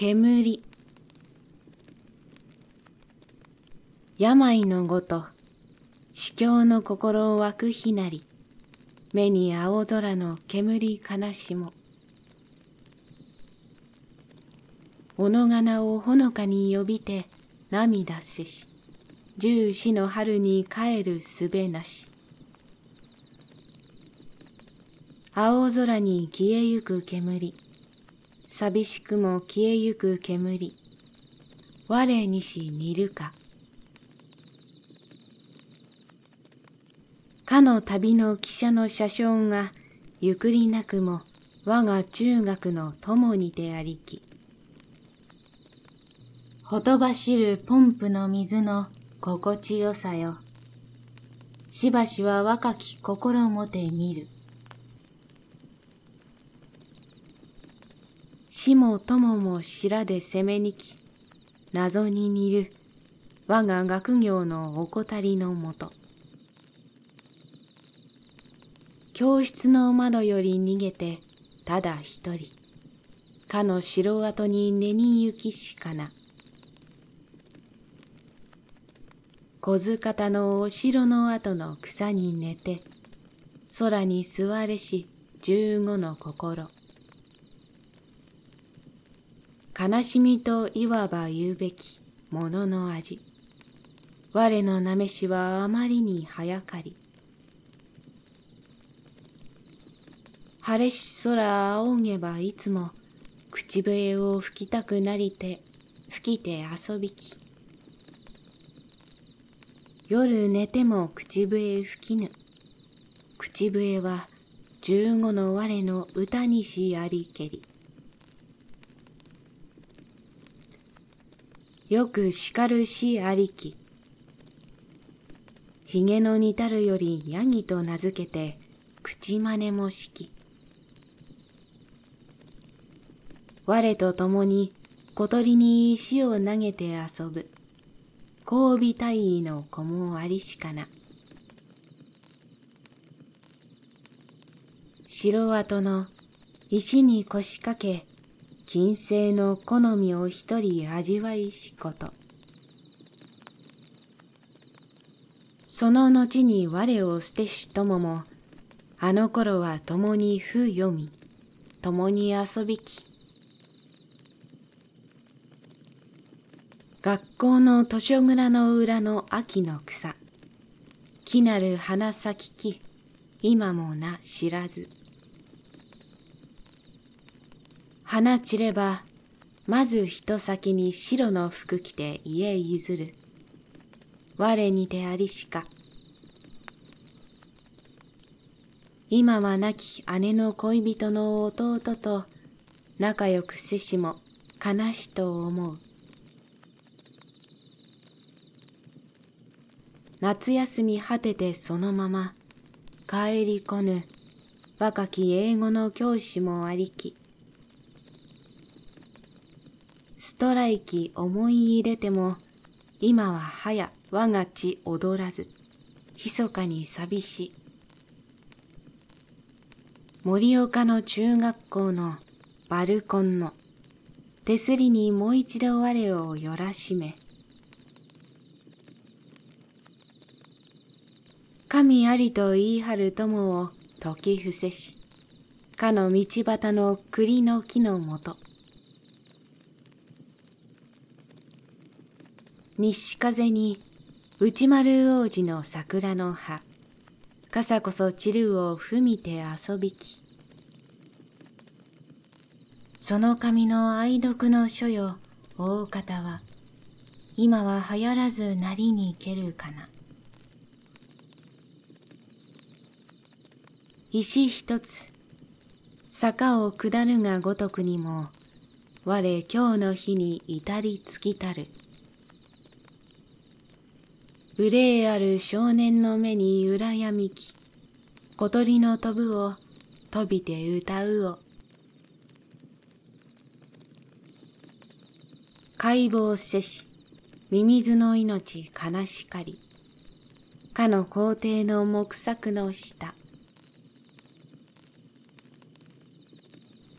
煙。病のごと死境の心を湧くひなり目に青空の煙悲しも。おのがなをほのかに呼びて涙せし十四の春に帰るすべなし。青空に消えゆく煙。寂しくも消えゆく煙。我にし似るか。かの旅の汽車の車掌がゆくりなくも我が中学の友にてありき。ほとばしるポンプの水の心地よさよ。しばしは若き心もて見る。死も友も白で攻めにき謎に似る我が学業の怠りのもと。教室の窓より逃げてただ一人。かの城跡に寝に行きしかな。小塚のお城の跡の草に寝て空に座れし十五の心。悲しみといわば言うべきものの味。我のなめしはあまりに早かり。晴れし空仰げばいつも口笛を吹きたくなりて吹きて遊びき。夜寝ても口笛吹きぬ。口笛は十五の我の歌にしありけり。よく叱るしありき。ひげの似たるよりヤギと名付けて口真似もしき我と共に小鳥に石を投げて遊ぶ。交尾大尉の子もありしかな。城跡の石に腰掛け金星の好みを一人味わいしこと。その後に我を捨てし友もあの頃は共に風読み共に遊びき。学校の図書蔵の裏の秋の草木なる花咲き今もな知らず。花散ればまず人先に白の服着て家譲る。我にてありしか。今は亡き姉の恋人の弟と仲良くせしも悲しと思う。夏休み果ててそのまま帰りこぬ若き英語の教師もありき。ストライキ思い入れても今ははや我が血踊らず密かに寂し森岡の中学校のバルコンの手すりにもう一度我をよらしめ神ありと言い張る友を解き伏せし、かの道端の栗の木のもと。西風に内丸王子の桜の葉、傘こそ散るを踏みて遊びき。その紙の愛読の書よ、大方は、今は流行らずなりにけるかな。石一つ坂を下るがごとくにも我今日の日に至り尽きたる憂いある少年の目に羨みき小鳥の飛ぶを飛びて歌うを解剖せしミミズの命悲しかりかの皇帝の木作の下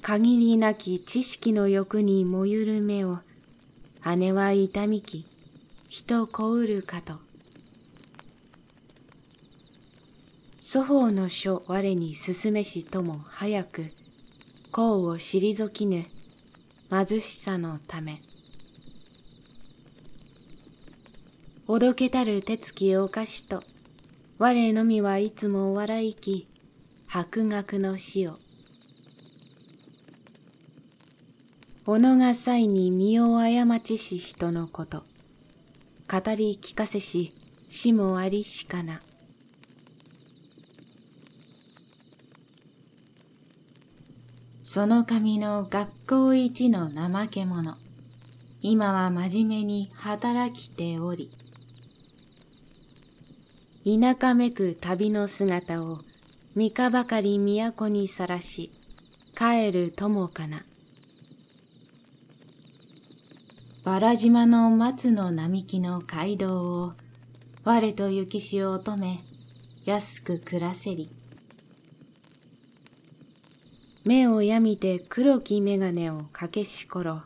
限りなき知識の欲にもゆる目を、姉は痛みき、人こうるかと。祖法の書我に進めしとも早く、功を退きぬ、貧しさのため。おどけたる手つきおかしと、我のみはいつも笑いき、博学の死を。己が際に身を過ちし人のこと。語り聞かせし死もありしかな。その神の学校一の怠け者。今は真面目に働きており。田舎めく旅の姿を三日ばかり都にさらし帰る友かなバラ島の松の並木の街道を我と雪し乙女安く暮らせり目をやみて黒き眼鏡をかけし頃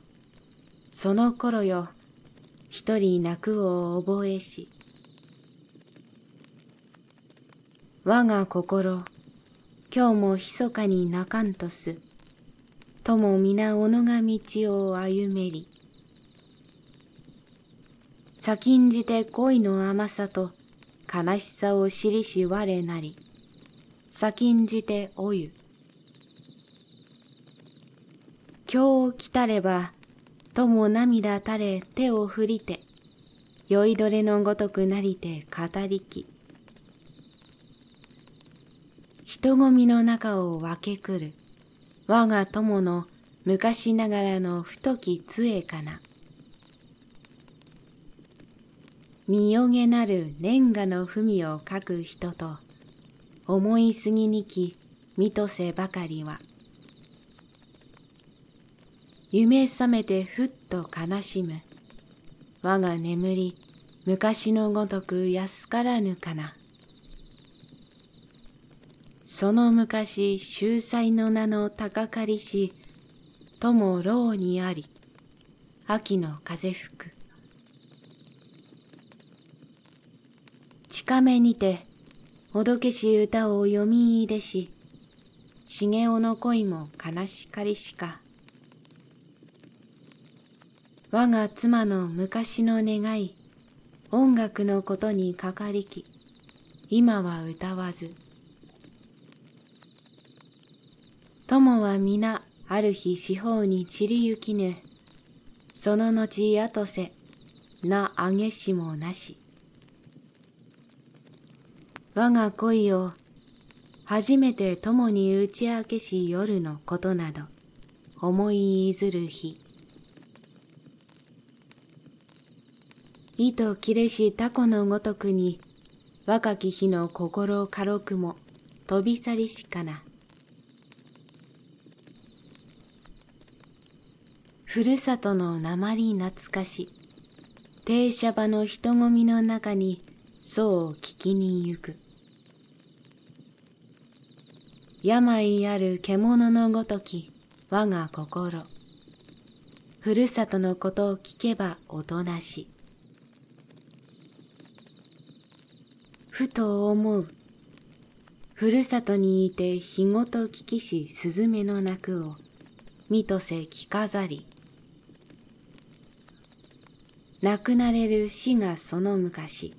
その頃よ一人泣くを覚えし我が心、今日も密かに泣かんとす。とも皆己が道を歩めり。先んじて恋の甘さと悲しさを知りし我なり。先んじておゆ。今日来たれば、とも涙垂れ手を振りて、酔いどれのごとくなりて語りき。人混みの中を分けくる我が友の昔ながらの太き杖かな。見よげなるレンガの文を書く人と思いすぎにき見とせばかりは夢覚めてふっと悲しむ我が眠り昔のごとく安からぬかな。その昔秀才の名の高かりし、とも牢にあり、秋の風吹く。近めにて、ほどけし歌を読み入れし、茂雄の恋も悲しかりしか。我が妻の昔の願い、音楽のことにかかりき、今は歌わず。友は皆ある日四方に散りゆきぬ。その後後せ、なあげしもなし。我が恋を初めて友に打ち明けし夜のことなど思いいずる日。糸切れしタコのごとくに若き日の心軽くも飛び去りしかな。ふるさとの鉛懐かし、停車場の人混みの中に、そう聞きに行く。病ある獣のごとき、我が心。ふるさとのことを聞けばおとなし。ふと思う。ふるさとにいて日ごと聞きしスズメの鳴くを、見とせ聞かざり。亡くなれる死がその昔、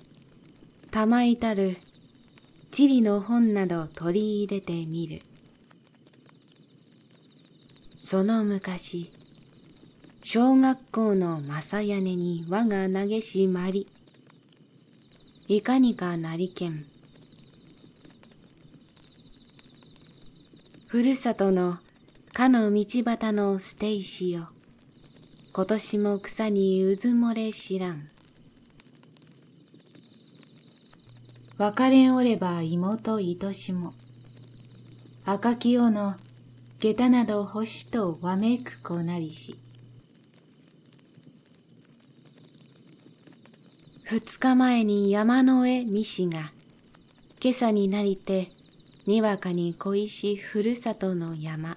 玉いたる地理の本など取り入れてみる。その昔、小学校の正屋根に我が投げしまり、いかにかなりけん。ふるさとのかの道端の捨て石よ。今年も草にうずもれ知らん。別れおれば妹愛しも。赤き世の下駄など星とわめく子なりし。二日前に山の上見しが、今朝になりて、にわかに恋しふるさとの山。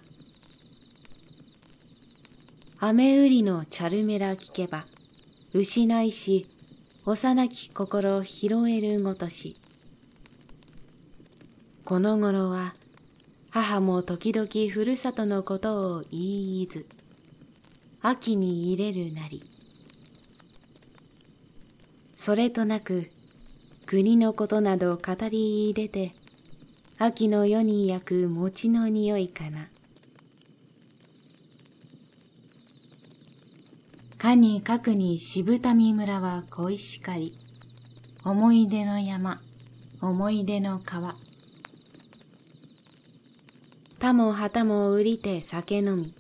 雨降りのチャルメラ聞けば、失いし、幼き心拾えるごとし。この頃は、母も時々ふるさとのことを言いず、秋に入れるなり。それとなく、国のことなど語り出て、秋の夜に焼く餅の匂いかな。かにかくに渋民村は恋しかり、思い出の山、思い出の川。他も旗も売りて酒飲み、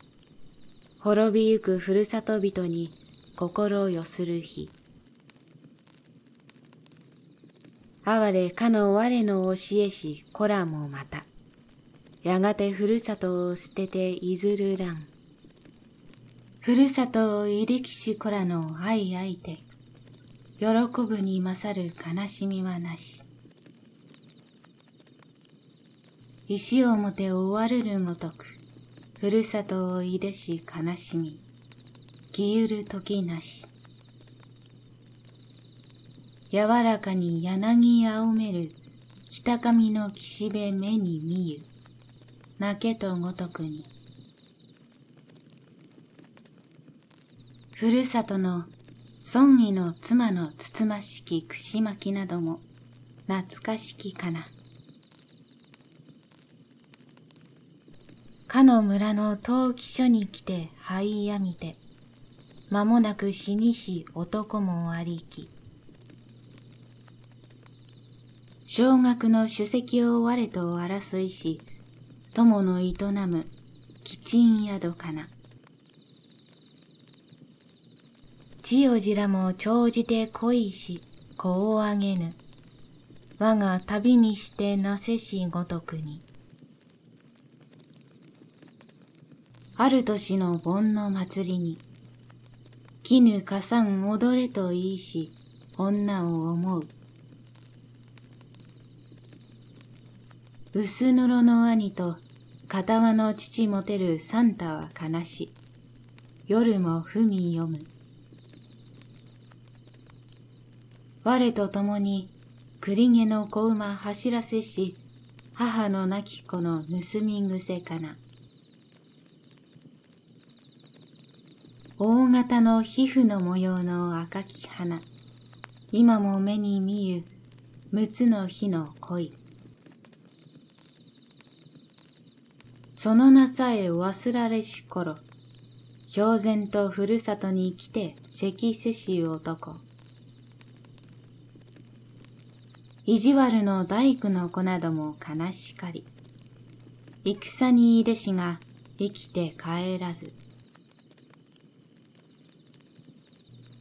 滅びゆくふるさと人に心をよする日。哀れかの我の教えし子らもまた、やがてふるさとを捨てていずるらん。ふるさとをいりきし子らの愛相手、喜ぶに勝る悲しみはなし。石をもて終わるるごとく、ふるさとをいでし悲しみ、きゆる時なし。柔らかに柳青める北上の岸辺目に見ゆ、泣けとごとくに。ふるさとの孫義の妻のつつましき串巻きなども懐かしきかな。かの村の陶器所に来て灰やみて、間もなく死にし男もありき。小学の主席を我と争いし、友の営む吉鎮宿かな。千代じも長じて恋し、子をあげぬ。我が旅にしてなせしごとくに。ある年の盆の祭りに、絹かさん踊れと言いし、女を思う。薄のろの兄と片輪の父もてるサンタは悲し。夜も文読む。我と共に栗毛の子馬走らせし、母の亡き子の盗み癖かな。大型の皮膚の模様の赤き花、今も目に見ゆ、六つの日の恋。その名さえ忘られし頃、氷然とふるさとに来て関せし男。意地悪の大工の子なども悲しかり、戦にいでしが生きて帰らず、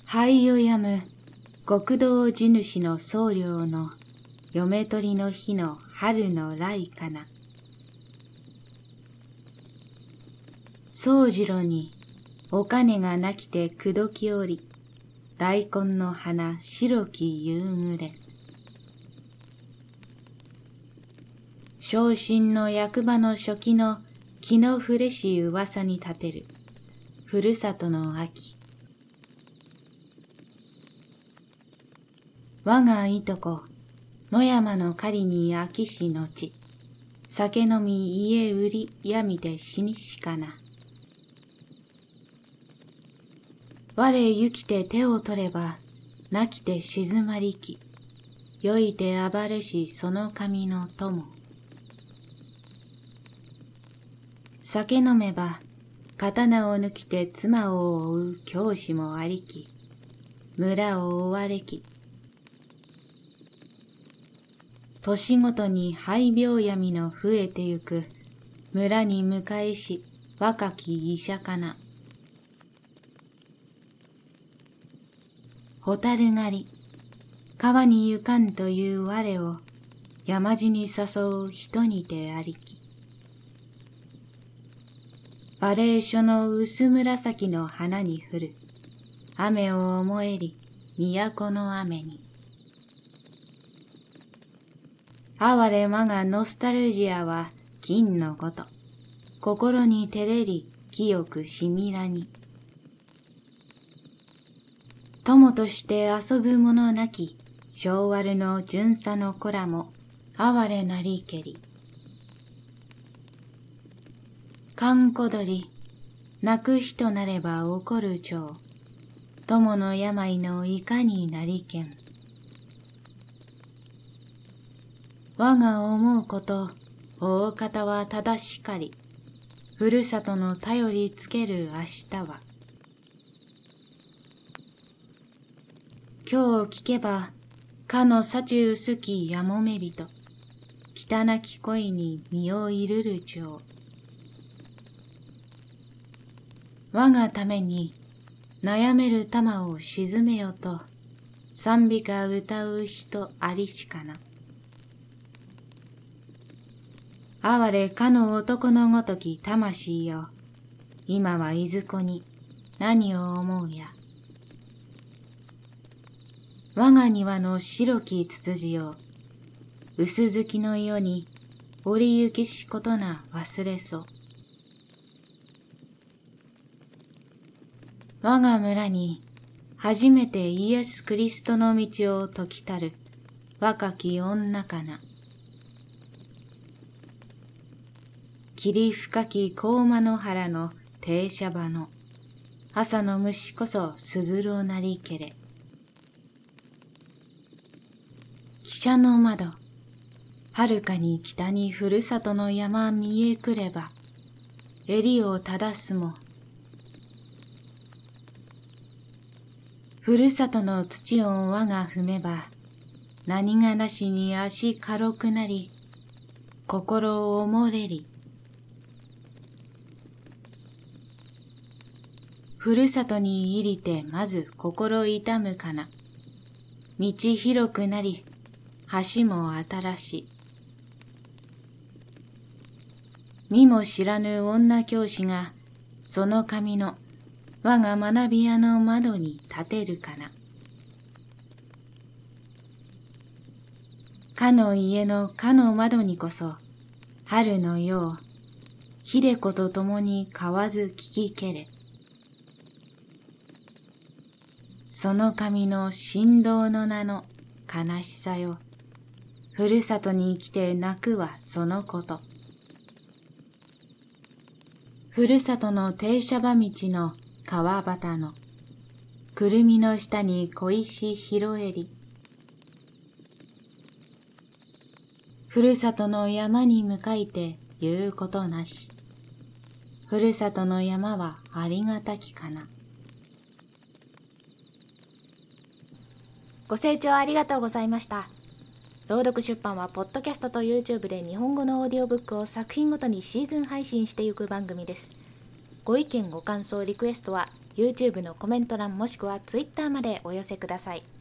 灰をやむ極道地主の僧侶の嫁取りの日の春の来かな。宗次郎にお金がなきて口説きおり、大根の花白き夕暮れ。昇進の役場の初期の気の触れし噂に立てる、ふるさとの秋。我がいとこ、野山の狩りに秋しのち、酒飲み家売りやみて死にしかな。我行きて手を取れば、泣きて静まりき、酔いて暴れしその神の友。酒飲めば、刀を抜きて妻を追う教師もありき、村を追われき。年ごとに肺病闇の増えてゆく、村に迎えし若き医者かな。蛍狩り、川に行かんという我を山地に誘う人にてありき。バレー書の薄紫の花に降る。雨を思えり、都の雨に。哀れ我がノスタルジアは金のこと。心に照れり、清くしみらに。友として遊ぶ者なき、昭和の巡査の子らも、哀れなりけり。かんこ鳥、泣く人なれば怒る蝶。友の病のいかになりけん。我が思うこと、大方は正しかり。ふるさとの頼りつける明日は。今日聞けば、かの幸薄きやもめ人、汚き恋に身をいるる蝶。我がために悩める玉を沈めよと賛美歌歌う人ありしかな。哀れかの男のごとき魂よ、今はいずこに何を思うや。我が庭の白きつつじを、薄月の世に折り行きしことな忘れそ。我が村に初めてイエス・クリストの道を解きたる若き女かな。霧深き高間の原の停車場の朝の虫こそ鈴ろなりけれ。汽車の窓、はるかに北にふるさとの山見えくれば、襟を正すもふるさとの土を我が踏めば、何がなしに足軽くなり、心をもれり。ふるさとに入りてまず心痛むかな。道広くなり、橋も新しい。見も知らぬ女教師が、その髪の我が学び屋の窓に立てるかな。かの家のかの窓にこそ、春のよう、秀子と共に買わず聞きけれ。その神の振動の名の悲しさよ。ふるさとに来て泣くはそのこと。ふるさとの停車場道の川端の。くるみの下に小石広襟ふるさとの山に向かいて言うことなし。ふるさとの山はありがたきかな。ご清聴ありがとうございました。朗読出版はポッドキャストと YouTube で日本語のオーディオブックを作品ごとにシーズン配信していく番組ですご意見ご感想リクエストは YouTube のコメント欄もしくは Twitter までお寄せください。